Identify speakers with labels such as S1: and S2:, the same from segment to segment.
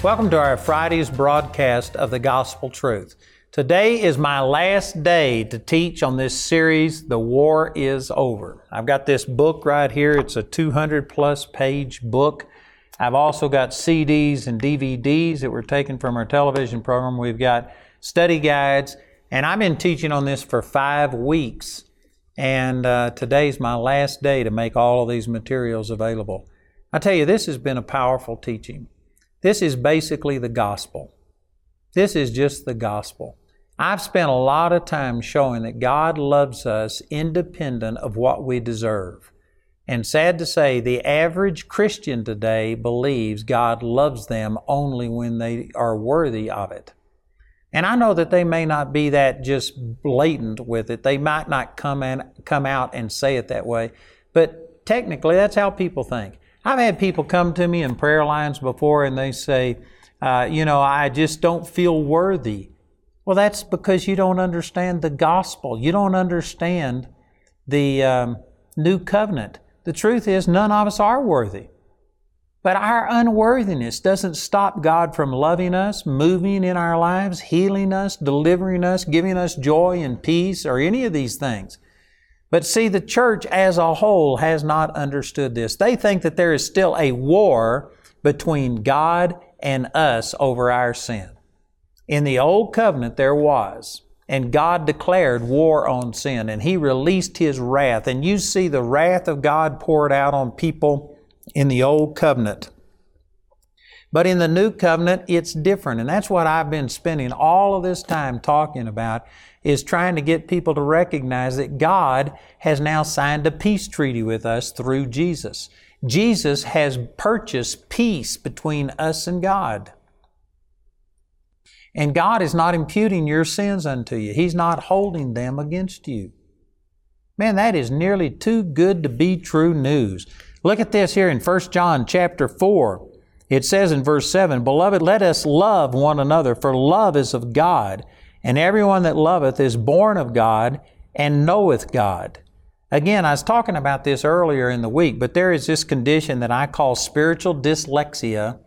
S1: Welcome to our Friday's broadcast of the Gospel Truth. Today is my last day to teach on this series, The War is Over. I've got this book right here. It's a 200 plus page book. I've also got CDs and DVDs that were taken from our television program. We've got study guides, and I've been teaching on this for five weeks. And uh, today's my last day to make all of these materials available. I tell you, this has been a powerful teaching. This is basically the gospel. This is just the gospel. I've spent a lot of time showing that God loves us independent of what we deserve. And sad to say, the average Christian today believes God loves them only when they are worthy of it. And I know that they may not be that just blatant with it. They might not come in, come out and say it that way, but technically that's how people think. I've had people come to me in prayer lines before and they say, uh, you know, I just don't feel worthy. Well, that's because you don't understand the gospel. You don't understand the um, new covenant. The truth is, none of us are worthy. But our unworthiness doesn't stop God from loving us, moving in our lives, healing us, delivering us, giving us joy and peace, or any of these things. But see, the church as a whole has not understood this. They think that there is still a war between God and us over our sin. In the Old Covenant, there was. And God declared war on sin, and He released His wrath. And you see the wrath of God poured out on people in the Old Covenant. But in the New Covenant, it's different. And that's what I've been spending all of this time talking about is trying to get people to recognize that God has now signed a peace treaty with us through Jesus. Jesus has purchased peace between us and God. And God is not imputing your sins unto you. He's not holding them against you. Man, that is nearly too good to be true news. Look at this here in 1 John chapter 4. It says in verse 7, Beloved, let us love one another, for love is of God. And everyone that loveth is born of God and knoweth God. Again, I was talking about this earlier in the week, but there is this condition that I call spiritual dyslexia,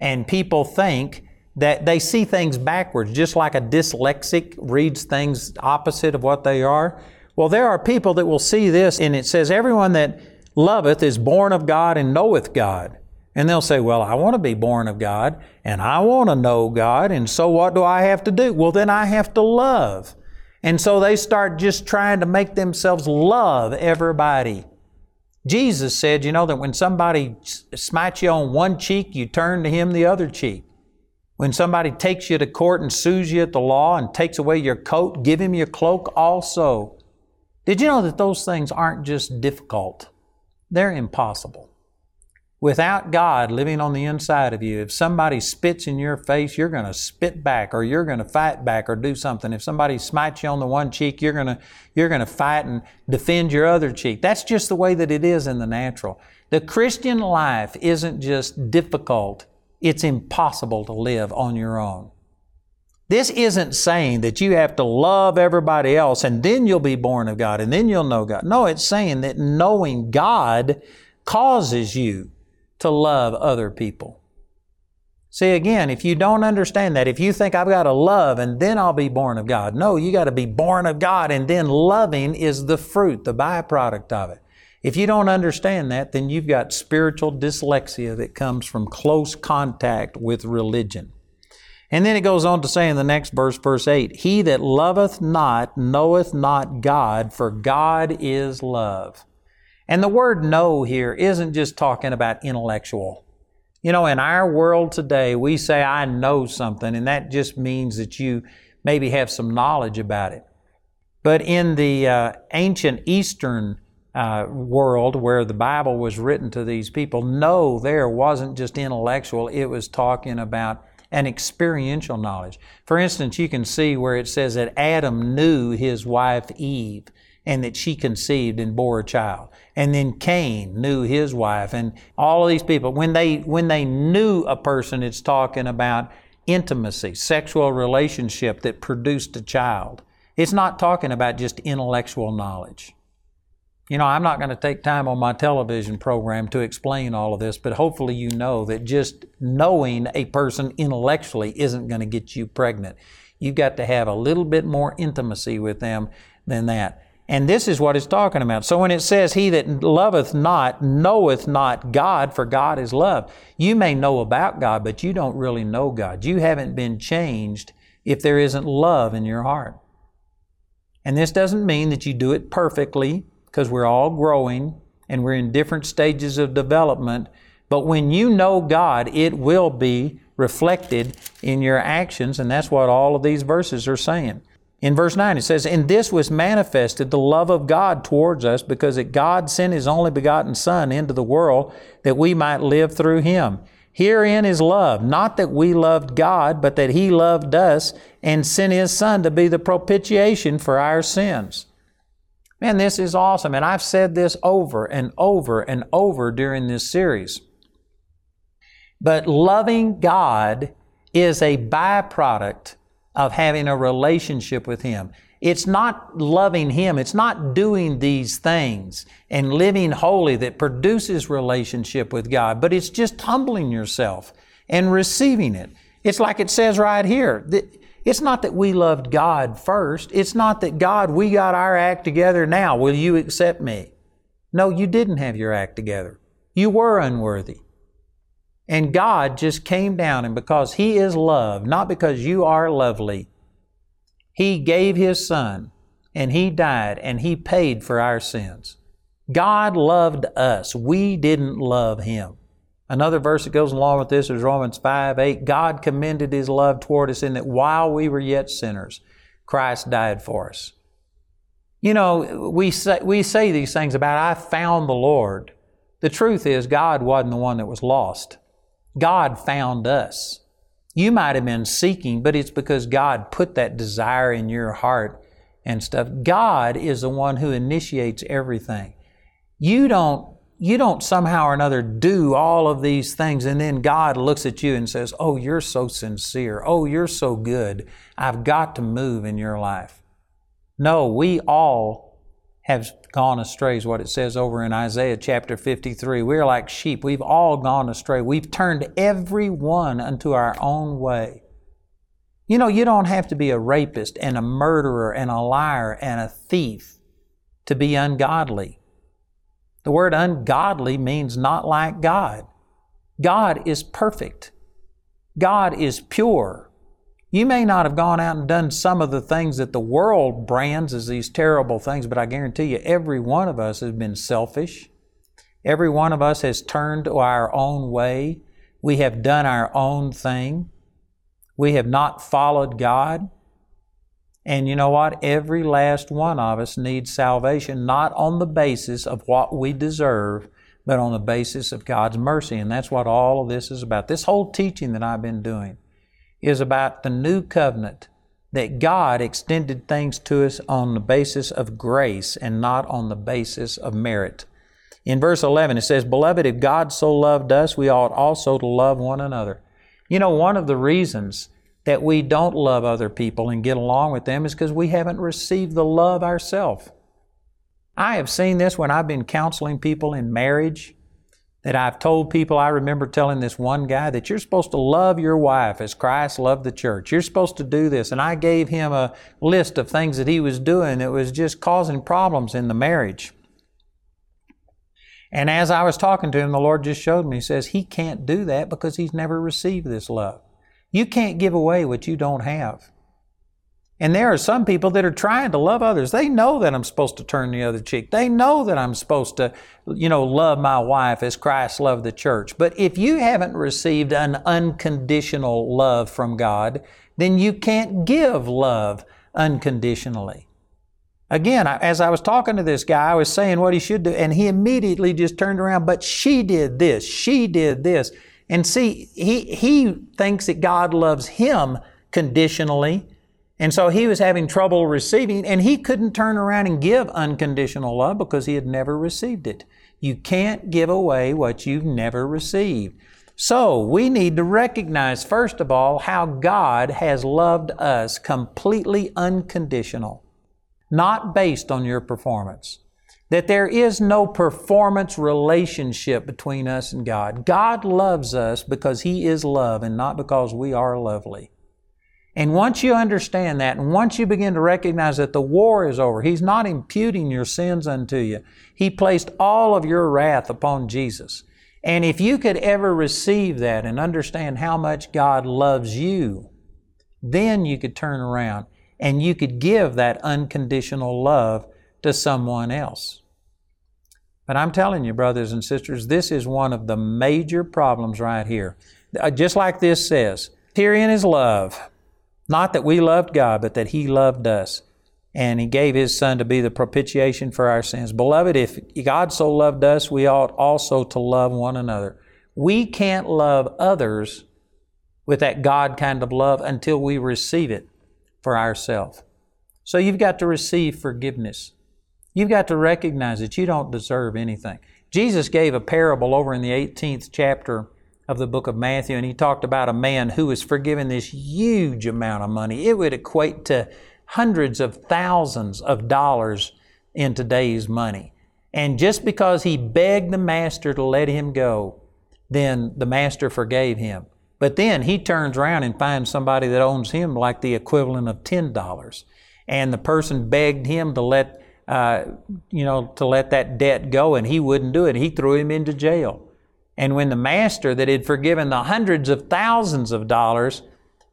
S1: and people think that they see things backwards, just like a dyslexic reads things opposite of what they are. Well, there are people that will see this, and it says, Everyone that loveth is born of God and knoweth God. And they'll say, Well, I want to be born of God and I want to know God, and so what do I have to do? Well, then I have to love. And so they start just trying to make themselves love everybody. Jesus said, you know, that when somebody smites you on one cheek, you turn to him the other cheek. When somebody takes you to court and sues you at the law and takes away your coat, give him your cloak also. Did you know that those things aren't just difficult? They're impossible. Without God living on the inside of you, if somebody spits in your face, you're going to spit back or you're going to fight back or do something. If somebody smites you on the one cheek, you're going to, you're going to fight and defend your other cheek. That's just the way that it is in the natural. The Christian life isn't just difficult, it's impossible to live on your own. This isn't saying that you have to love everybody else and then you'll be born of God and then you'll know God. No, it's saying that knowing God causes you to love other people. See, again, if you don't understand that, if you think I've got to love and then I'll be born of God, no, you got to be born of God and then loving is the fruit, the byproduct of it. If you don't understand that, then you've got spiritual dyslexia that comes from close contact with religion. And then it goes on to say in the next verse, verse 8, He that loveth not knoweth not God, for God is love. And the word know here isn't just talking about intellectual. You know, in our world today, we say, I know something, and that just means that you maybe have some knowledge about it. But in the uh, ancient Eastern uh, world where the Bible was written to these people, know there wasn't just intellectual, it was talking about an experiential knowledge. For instance, you can see where it says that Adam knew his wife Eve and that she conceived and bore a child. And then Cain knew his wife and all of these people. When they, when they knew a person, it's talking about intimacy, sexual relationship that produced a child. It's not talking about just intellectual knowledge. You know, I'm not going to take time on my television program to explain all of this, but hopefully you know that just knowing a person intellectually isn't going to get you pregnant. You've got to have a little bit more intimacy with them than that. And this is what it's talking about. So when it says, He that loveth not knoweth not God, for God is love. You may know about God, but you don't really know God. You haven't been changed if there isn't love in your heart. And this doesn't mean that you do it perfectly because we're all growing and we're in different stages of development. But when you know God, it will be reflected in your actions, and that's what all of these verses are saying. In verse 9, it says, In this was manifested the love of God towards us, because that God sent His only begotten Son into the world that we might live through Him. Herein is love, not that we loved God, but that He loved us and sent His Son to be the propitiation for our sins. Man, this is awesome. And I've said this over and over and over during this series. But loving God is a byproduct of having a relationship with Him. It's not loving Him, it's not doing these things and living holy that produces relationship with God, but it's just humbling yourself and receiving it. It's like it says right here. It's not that we loved God first. It's not that God, we got our act together now. Will you accept me? No, you didn't have your act together. You were unworthy. And God just came down, and because He is love, not because you are lovely, He gave His Son, and He died, and He paid for our sins. God loved us. We didn't love Him. Another verse that goes along with this is Romans 5 8. God commended His love toward us in that while we were yet sinners, Christ died for us. You know, we say, we say these things about, I found the Lord. The truth is, God wasn't the one that was lost. God found us. You might have been seeking, but it's because God put that desire in your heart and stuff. God is the one who initiates everything. You don't you don't somehow or another do all of these things and then God looks at you and says, Oh, you're so sincere. Oh, you're so good. I've got to move in your life. No, we all have gone astray, is what it says over in Isaiah chapter 53. We're like sheep. We've all gone astray. We've turned every one unto our own way. You know, you don't have to be a rapist and a murderer and a liar and a thief to be ungodly. The word ungodly means not like God. God is perfect. God is pure. You may not have gone out and done some of the things that the world brands as these terrible things, but I guarantee you, every one of us has been selfish. Every one of us has turned to our own way. We have done our own thing. We have not followed God. And you know what? Every last one of us needs salvation, not on the basis of what we deserve, but on the basis of God's mercy. And that's what all of this is about. This whole teaching that I've been doing is about the new covenant that God extended things to us on the basis of grace and not on the basis of merit. In verse 11, it says, Beloved, if God so loved us, we ought also to love one another. You know, one of the reasons that we don't love other people and get along with them is because we haven't received the love ourselves. I have seen this when I've been counseling people in marriage. That I've told people, I remember telling this one guy that you're supposed to love your wife as Christ loved the church. You're supposed to do this. And I gave him a list of things that he was doing that was just causing problems in the marriage. And as I was talking to him, the Lord just showed me, He says, He can't do that because he's never received this love. You can't give away what you don't have. And there are some people that are trying to love others. They know that I'm supposed to turn the other cheek. They know that I'm supposed to, you know, love my wife as Christ loved the church. But if you haven't received an unconditional love from God, then you can't give love unconditionally. Again, as I was talking to this guy, I was saying what he should do, and he immediately just turned around, but she did this, she did this. And see, he, he thinks that God loves him conditionally. And so he was having trouble receiving, and he couldn't turn around and give unconditional love because he had never received it. You can't give away what you've never received. So we need to recognize, first of all, how God has loved us completely unconditional, not based on your performance. That there is no performance relationship between us and God. God loves us because He is love and not because we are lovely. And once you understand that, and once you begin to recognize that the war is over, He's not imputing your sins unto you. He placed all of your wrath upon Jesus. And if you could ever receive that and understand how much God loves you, then you could turn around and you could give that unconditional love to someone else. But I'm telling you, brothers and sisters, this is one of the major problems right here. Uh, just like this says, herein is love. Not that we loved God, but that He loved us and he gave his son to be the propitiation for our sins. Beloved, if God so loved us, we ought also to love one another. We can't love others with that God kind of love until we receive it for ourselves. So you've got to receive forgiveness. You've got to recognize that you don't deserve anything. Jesus gave a parable over in the 18th chapter of the book of Matthew, and he talked about a man who was forgiven this huge amount of money. It would equate to hundreds of thousands of dollars in today's money. And just because he begged the master to let him go, then the master forgave him. But then he turns around and finds somebody that owns him like the equivalent of $10. And the person begged him to let, uh, you know, to let that debt go, and he wouldn't do it. He threw him into jail. And when the master that had forgiven the hundreds of thousands of dollars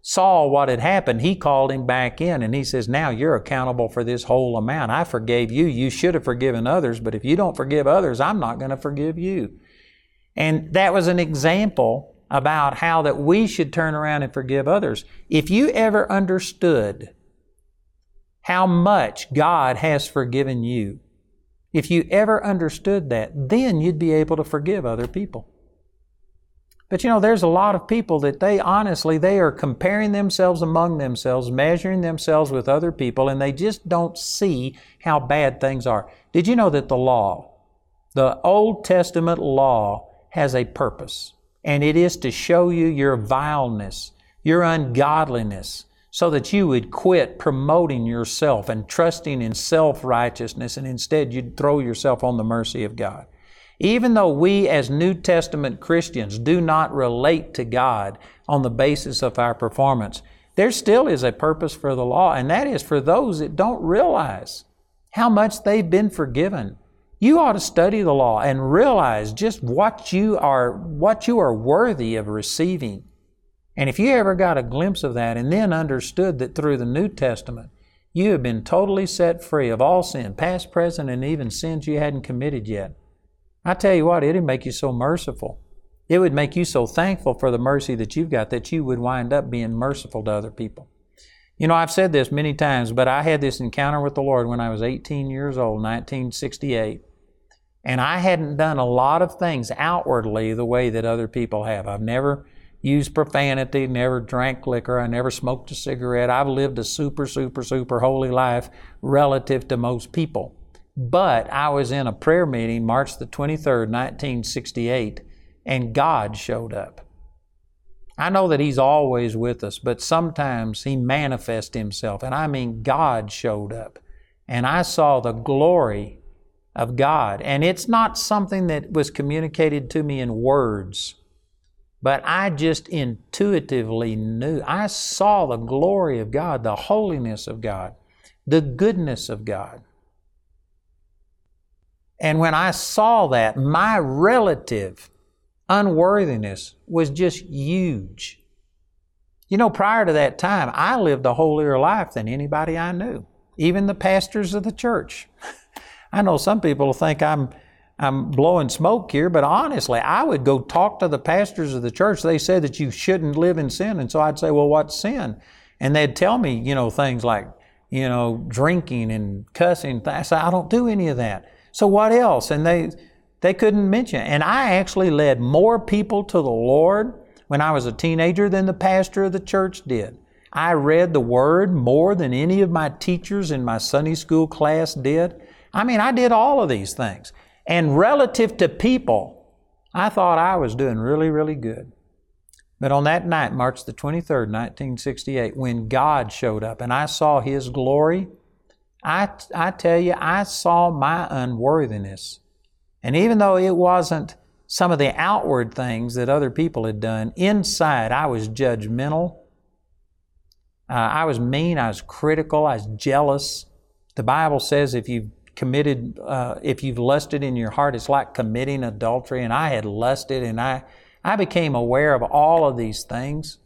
S1: saw what had happened, he called him back in and he says, Now you're accountable for this whole amount. I forgave you. You should have forgiven others, but if you don't forgive others, I'm not going to forgive you. And that was an example about how that we should turn around and forgive others. If you ever understood how much God has forgiven you, if you ever understood that, then you'd be able to forgive other people. But you know, there's a lot of people that they honestly, they are comparing themselves among themselves, measuring themselves with other people, and they just don't see how bad things are. Did you know that the law, the Old Testament law, has a purpose? And it is to show you your vileness, your ungodliness, so that you would quit promoting yourself and trusting in self righteousness, and instead you'd throw yourself on the mercy of God. Even though we as New Testament Christians do not relate to God on the basis of our performance, there still is a purpose for the law, and that is for those that don't realize how much they've been forgiven. You ought to study the law and realize just what you are what you are worthy of receiving. And if you ever got a glimpse of that and then understood that through the New Testament you have been totally set free of all sin, past, present, and even sins you hadn't committed yet, I tell you what, it'd make you so merciful. It would make you so thankful for the mercy that you've got that you would wind up being merciful to other people. You know, I've said this many times, but I had this encounter with the Lord when I was 18 years old, 1968. And I hadn't done a lot of things outwardly the way that other people have. I've never used profanity, never drank liquor, I never smoked a cigarette. I've lived a super, super, super holy life relative to most people. But I was in a prayer meeting March the 23rd, 1968, and God showed up. I know that He's always with us, but sometimes He manifests Himself. And I mean, God showed up. And I saw the glory of God. And it's not something that was communicated to me in words, but I just intuitively knew. I saw the glory of God, the holiness of God, the goodness of God. And when I saw that, my relative unworthiness was just huge. You know, prior to that time, I lived a holier life than anybody I knew, even the pastors of the church. I know some people think I'm I'm blowing smoke here, but honestly, I would go talk to the pastors of the church. They said that you shouldn't live in sin, and so I'd say, "Well, what's sin?" And they'd tell me, you know, things like, you know, drinking and cussing. I said, "I don't do any of that." So what else? And they, they couldn't mention. And I actually led more people to the Lord when I was a teenager than the pastor of the church did. I read the Word more than any of my teachers in my Sunday school class did. I mean, I did all of these things. And relative to people, I thought I was doing really, really good. But on that night, March the 23rd, 1968, when God showed up and I saw His glory, I, I tell you, I saw my unworthiness. And even though it wasn't some of the outward things that other people had done, inside I was judgmental. Uh, I was mean. I was critical. I was jealous. The Bible says if you've committed, uh, if you've lusted in your heart, it's like committing adultery. And I had lusted and I, I became aware of all of these things.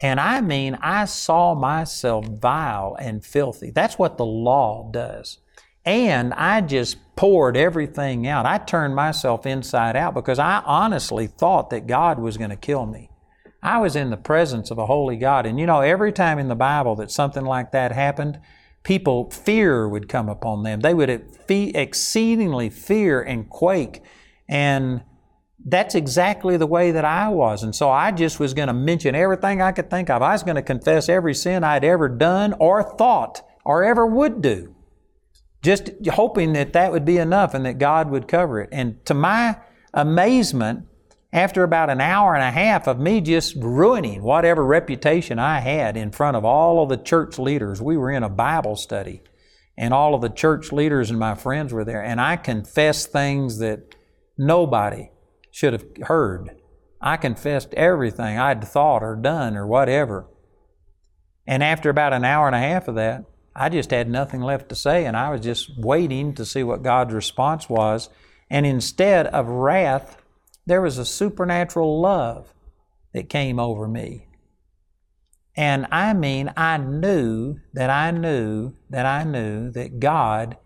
S1: And I mean, I saw myself vile and filthy. That's what the law does. And I just poured everything out. I turned myself inside out because I honestly thought that God was going to kill me. I was in the presence of a holy God. And you know, every time in the Bible that something like that happened, people, fear would come upon them. They would exceedingly fear and quake. And that's exactly the way that I was. And so I just was going to mention everything I could think of. I was going to confess every sin I'd ever done or thought or ever would do, just hoping that that would be enough and that God would cover it. And to my amazement, after about an hour and a half of me just ruining whatever reputation I had in front of all of the church leaders, we were in a Bible study, and all of the church leaders and my friends were there, and I confessed things that nobody should have heard. I confessed everything I'd thought or done or whatever. And after about an hour and a half of that, I just had nothing left to say, and I was just waiting to see what God's response was. And instead of wrath, there was a supernatural love that came over me. And I mean, I knew that I knew that I knew that God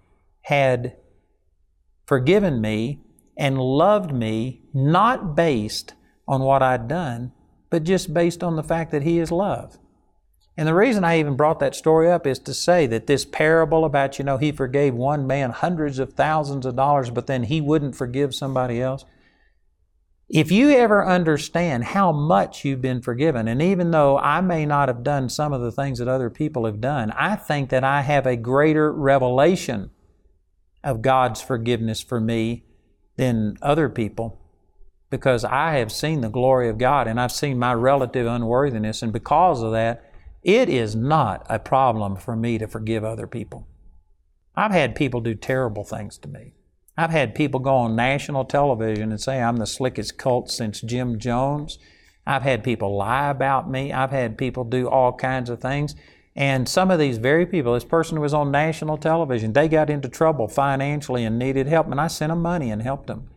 S1: had forgiven me and loved me not based on what I'd done, but just based on the fact that He is love. And the reason I even brought that story up is to say that this parable about, you know, He forgave one man hundreds of thousands of dollars, but then He wouldn't forgive somebody else. If you ever understand how much you've been forgiven, and even though I may not have done some of the things that other people have done, I think that I have a greater revelation of God's forgiveness for me than other people because I have seen the glory of God and I've seen my relative unworthiness. And because of that, it is not a problem for me to forgive other people. I've had people do terrible things to me. I've had people go on national television and say I'm the slickest cult since Jim Jones. I've had people lie about me. I've had people do all kinds of things. And some of these very people, this person was on national television, they got into trouble financially and needed help, and I sent them money and helped them.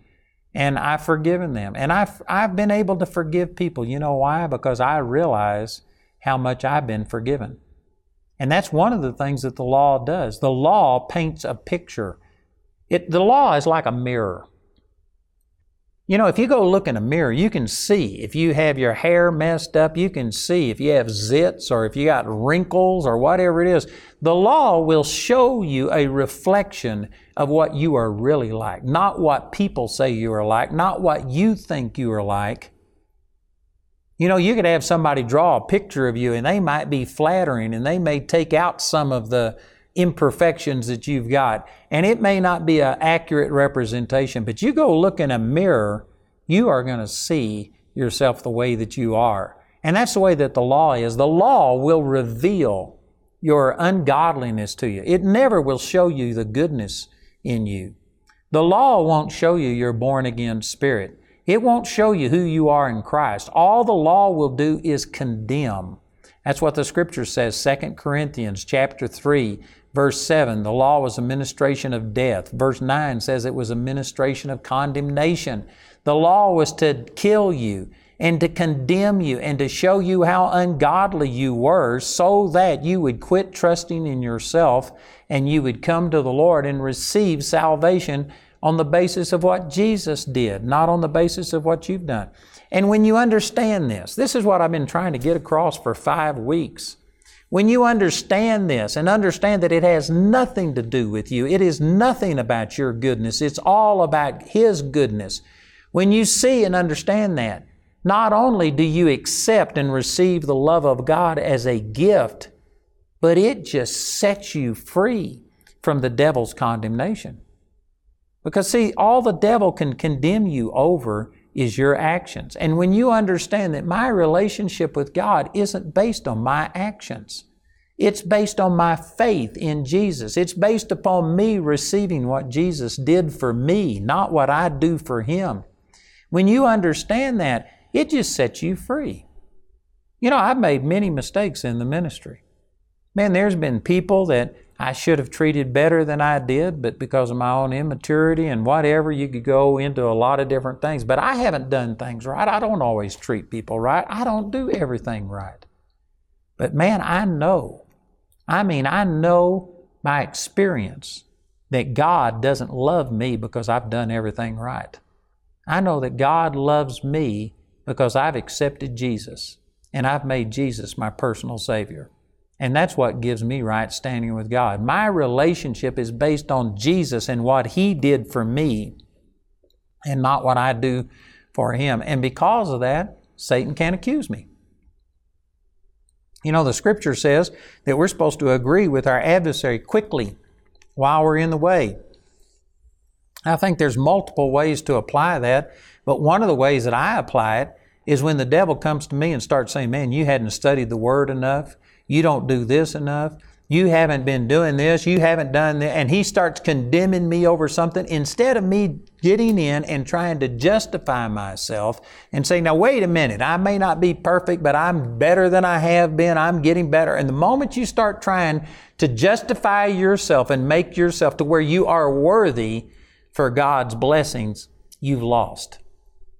S1: And I've forgiven them. And I've, I've been able to forgive people. You know why? Because I realize how much I've been forgiven. And that's one of the things that the law does. The law paints a picture. It, the law is like a mirror. You know, if you go look in a mirror, you can see if you have your hair messed up, you can see if you have zits or if you got wrinkles or whatever it is. The law will show you a reflection of what you are really like, not what people say you are like, not what you think you are like. You know, you could have somebody draw a picture of you and they might be flattering and they may take out some of the imperfections that you've got. And it may not be an accurate representation, but you go look in a mirror, you are going to see yourself the way that you are. And that's the way that the law is. The law will reveal your ungodliness to you. It never will show you the goodness in you. The law won't show you your born again spirit. It won't show you who you are in Christ. All the law will do is condemn. That's what the scripture says, 2 Corinthians chapter 3, Verse 7, the law was a ministration of death. Verse 9 says it was a ministration of condemnation. The law was to kill you and to condemn you and to show you how ungodly you were so that you would quit trusting in yourself and you would come to the Lord and receive salvation on the basis of what Jesus did, not on the basis of what you've done. And when you understand this, this is what I've been trying to get across for five weeks When you understand this and understand that it has nothing to do with you, it is nothing about your goodness, it's all about His goodness. When you see and understand that, not only do you accept and receive the love of God as a gift, but it just sets you free from the devil's condemnation. Because, see, all the devil can condemn you over is your actions. And when you understand that my relationship with God isn't based on my actions, it's based on my faith in Jesus. It's based upon me receiving what Jesus did for me, not what I do for Him. When you understand that, it just sets you free. You know, I've made many mistakes in the ministry. Man, there's been people that I should have treated better than I did, but because of my own immaturity and whatever, you could go into a lot of different things. But I haven't done things right. I don't always treat people right. I don't do everything right. But man, I know. I mean, I know my experience that God doesn't love me because I've done everything right. I know that God loves me because I've accepted Jesus and I've made Jesus my personal Savior. And that's what gives me right standing with God. My relationship is based on Jesus and what He did for me and not what I do for Him. And because of that, Satan can't accuse me. You know, the scripture says that we're supposed to agree with our adversary quickly while we're in the way. I think there's multiple ways to apply that, but one of the ways that I apply it is when the devil comes to me and starts saying, Man, you hadn't studied the Word enough. You don't do this enough. You haven't been doing this. You haven't done that. And he starts condemning me over something instead of me getting in and trying to justify myself and say, now, wait a minute. I may not be perfect, but I'm better than I have been. I'm getting better. And the moment you start trying to justify yourself and make yourself to where you are worthy for God's blessings, you've lost.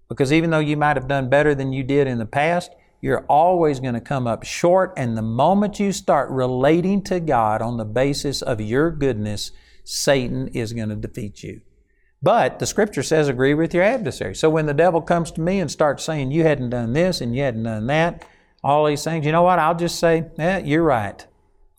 S1: Because even though you might have done better than you did in the past, you're always going to come up short. And the moment you start relating to God on the basis of your goodness, Satan is going to defeat you. But the scripture says agree with your adversary. So when the devil comes to me and starts saying, You hadn't done this and you hadn't done that, all these things, you know what? I'll just say, Yeah, you're right.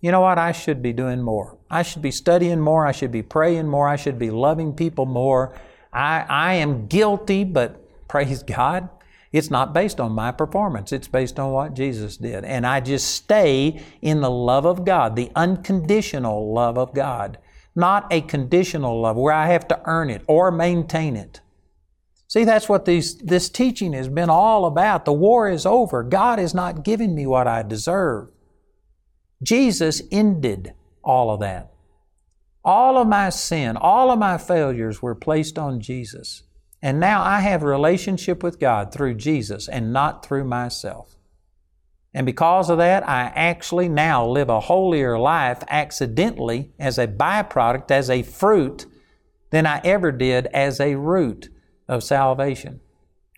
S1: You know what? I should be doing more. I should be studying more. I should be praying more. I should be loving people more. I, I am guilty, but praise God. It's not based on my performance, it's based on what Jesus did. And I just stay in the love of God, the unconditional love of God, not a conditional love where I have to earn it or maintain it. See, that's what these, this teaching has been all about. The war is over. God is not giving me what I deserve. Jesus ended all of that. All of my sin, all of my failures were placed on Jesus. And now I have a relationship with God through Jesus and not through myself. And because of that, I actually now live a holier life accidentally as a byproduct, as a fruit, than I ever did as a root of salvation.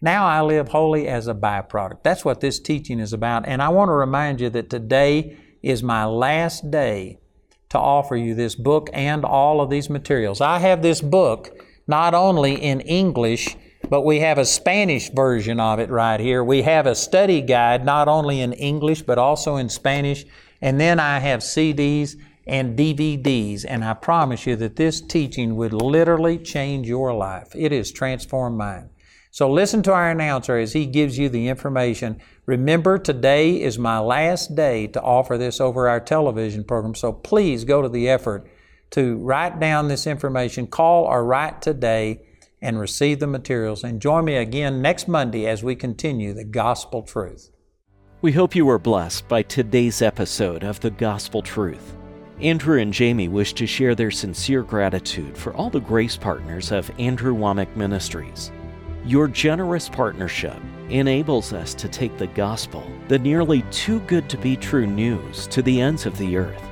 S1: Now I live holy as a byproduct. That's what this teaching is about. And I want to remind you that today is my last day to offer you this book and all of these materials. I have this book not only in English, but we have a Spanish version of it right here. We have a study guide not only in English, but also in Spanish. And then I have CDs and DVDs. And I promise you that this teaching would literally change your life. It has transformed mine. So listen to our announcer as he gives you the information. Remember, today is my last day to offer this over our television program. So please go to the effort to write down this information, call or write today and receive the materials. And join me again next Monday as we continue the gospel truth.
S2: We hope you were blessed by today's episode of The Gospel Truth. Andrew and Jamie wish to share their sincere gratitude for all the grace partners of Andrew Wommack Ministries. Your generous partnership enables us to take the gospel, the nearly too good to be true news, to the ends of the earth.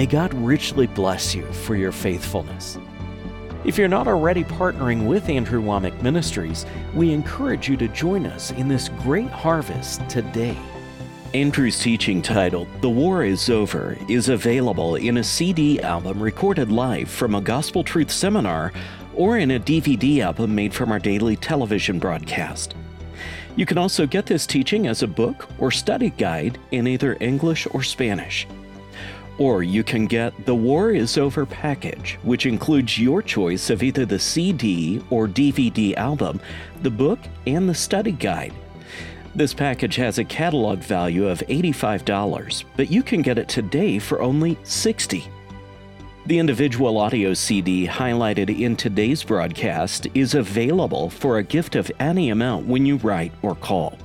S2: May God richly bless you for your faithfulness. If you're not already partnering with Andrew Wommack Ministries, we encourage you to join us in this great harvest today. Andrew's teaching titled The War is Over is available in a CD album recorded live from a Gospel Truth seminar or in a DVD album made from our daily television broadcast. You can also get this teaching as a book or study guide in either English or Spanish. Or you can get the War is Over package, which includes your choice of either the CD or DVD album, the book, and the study guide. This package has a catalog value of $85, but you can get it today for only $60. The individual audio CD highlighted in today's broadcast is available for a gift of any amount when you write or call.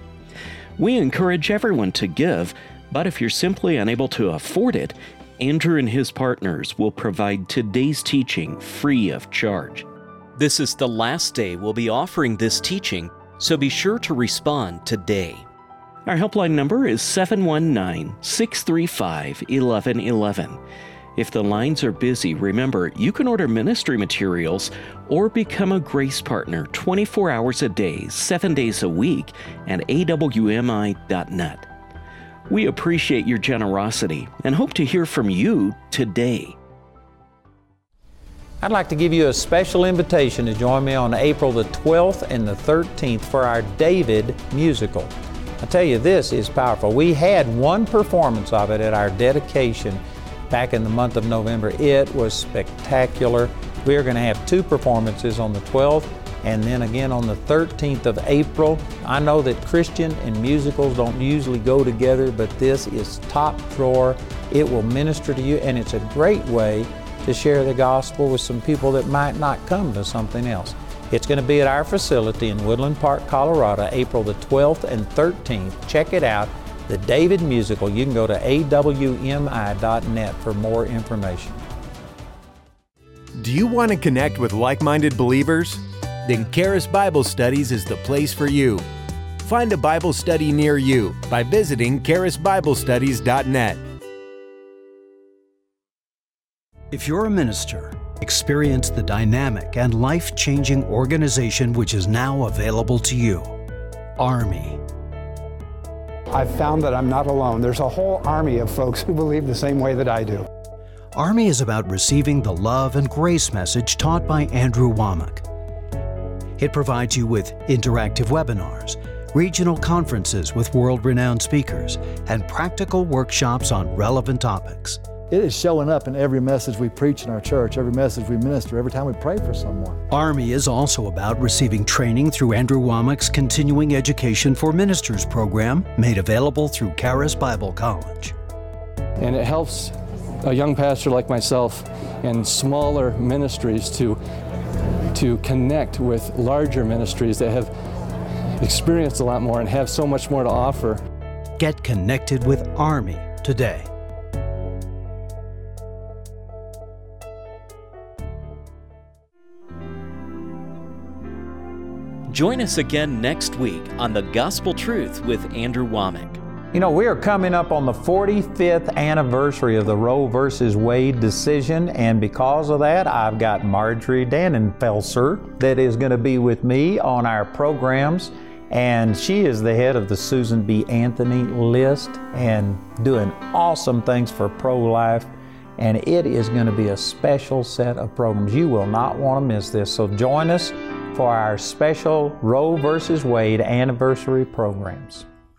S2: We encourage everyone to give, but if you're simply unable to afford it, Andrew and his partners will provide today's teaching free of charge. This is the last day we'll be offering this teaching, so be sure to respond today. Our helpline number is 719 635 1111. If the lines are busy, remember you can order ministry materials or become a grace partner 24 hours a day, 7 days a week at awmi.net. We appreciate your generosity and hope to hear from you today.
S1: I'd like to give you a special invitation to join me on April the 12th and the 13th for our David musical. I tell you, this is powerful. We had one performance of it at our dedication back in the month of November. It was spectacular. We are going to have two performances on the 12th and then again on the 13th of April. I know that Christian and musicals don't usually go together, but this is top drawer. It will minister to you, and it's a great way to share the gospel with some people that might not come to something else. It's going to be at our facility in Woodland Park, Colorado, April the 12th and 13th. Check it out the David Musical. You can go to awmi.net for more information.
S3: Do you want to connect with like minded believers? Then Charis Bible Studies is the place for you. Find a Bible study near you by visiting charisbiblestudies.net.
S4: If you're a minister, experience the dynamic and life changing organization which is now available to you Army
S5: I've found that I'm not alone. There's a whole army of folks who believe the same way that I do.
S4: Army is about receiving the love and grace message taught by Andrew Wommack. It provides you with interactive webinars, regional conferences with world renowned speakers, and practical workshops on relevant topics.
S6: It is showing up in every message we preach in our church, every message we minister, every time we pray for someone.
S4: Army is also about receiving training through Andrew Wommack's Continuing Education for Ministers program, made available through Charis Bible College.
S7: And it helps a young pastor like myself and smaller ministries to, to connect with larger ministries that have experienced a lot more and have so much more to offer.
S4: Get connected with Army today.
S2: Join us again next week on The Gospel Truth with Andrew Wommack.
S1: You know, we are coming up on the 45th anniversary of the Roe versus Wade decision, and because of that, I've got Marjorie Dannenfelser that is going to be with me on our programs. And she is the head of the Susan B. Anthony list and doing awesome things for pro life. And it is going to be a special set of programs. You will not want to miss this. So join us for our special Roe versus Wade anniversary programs.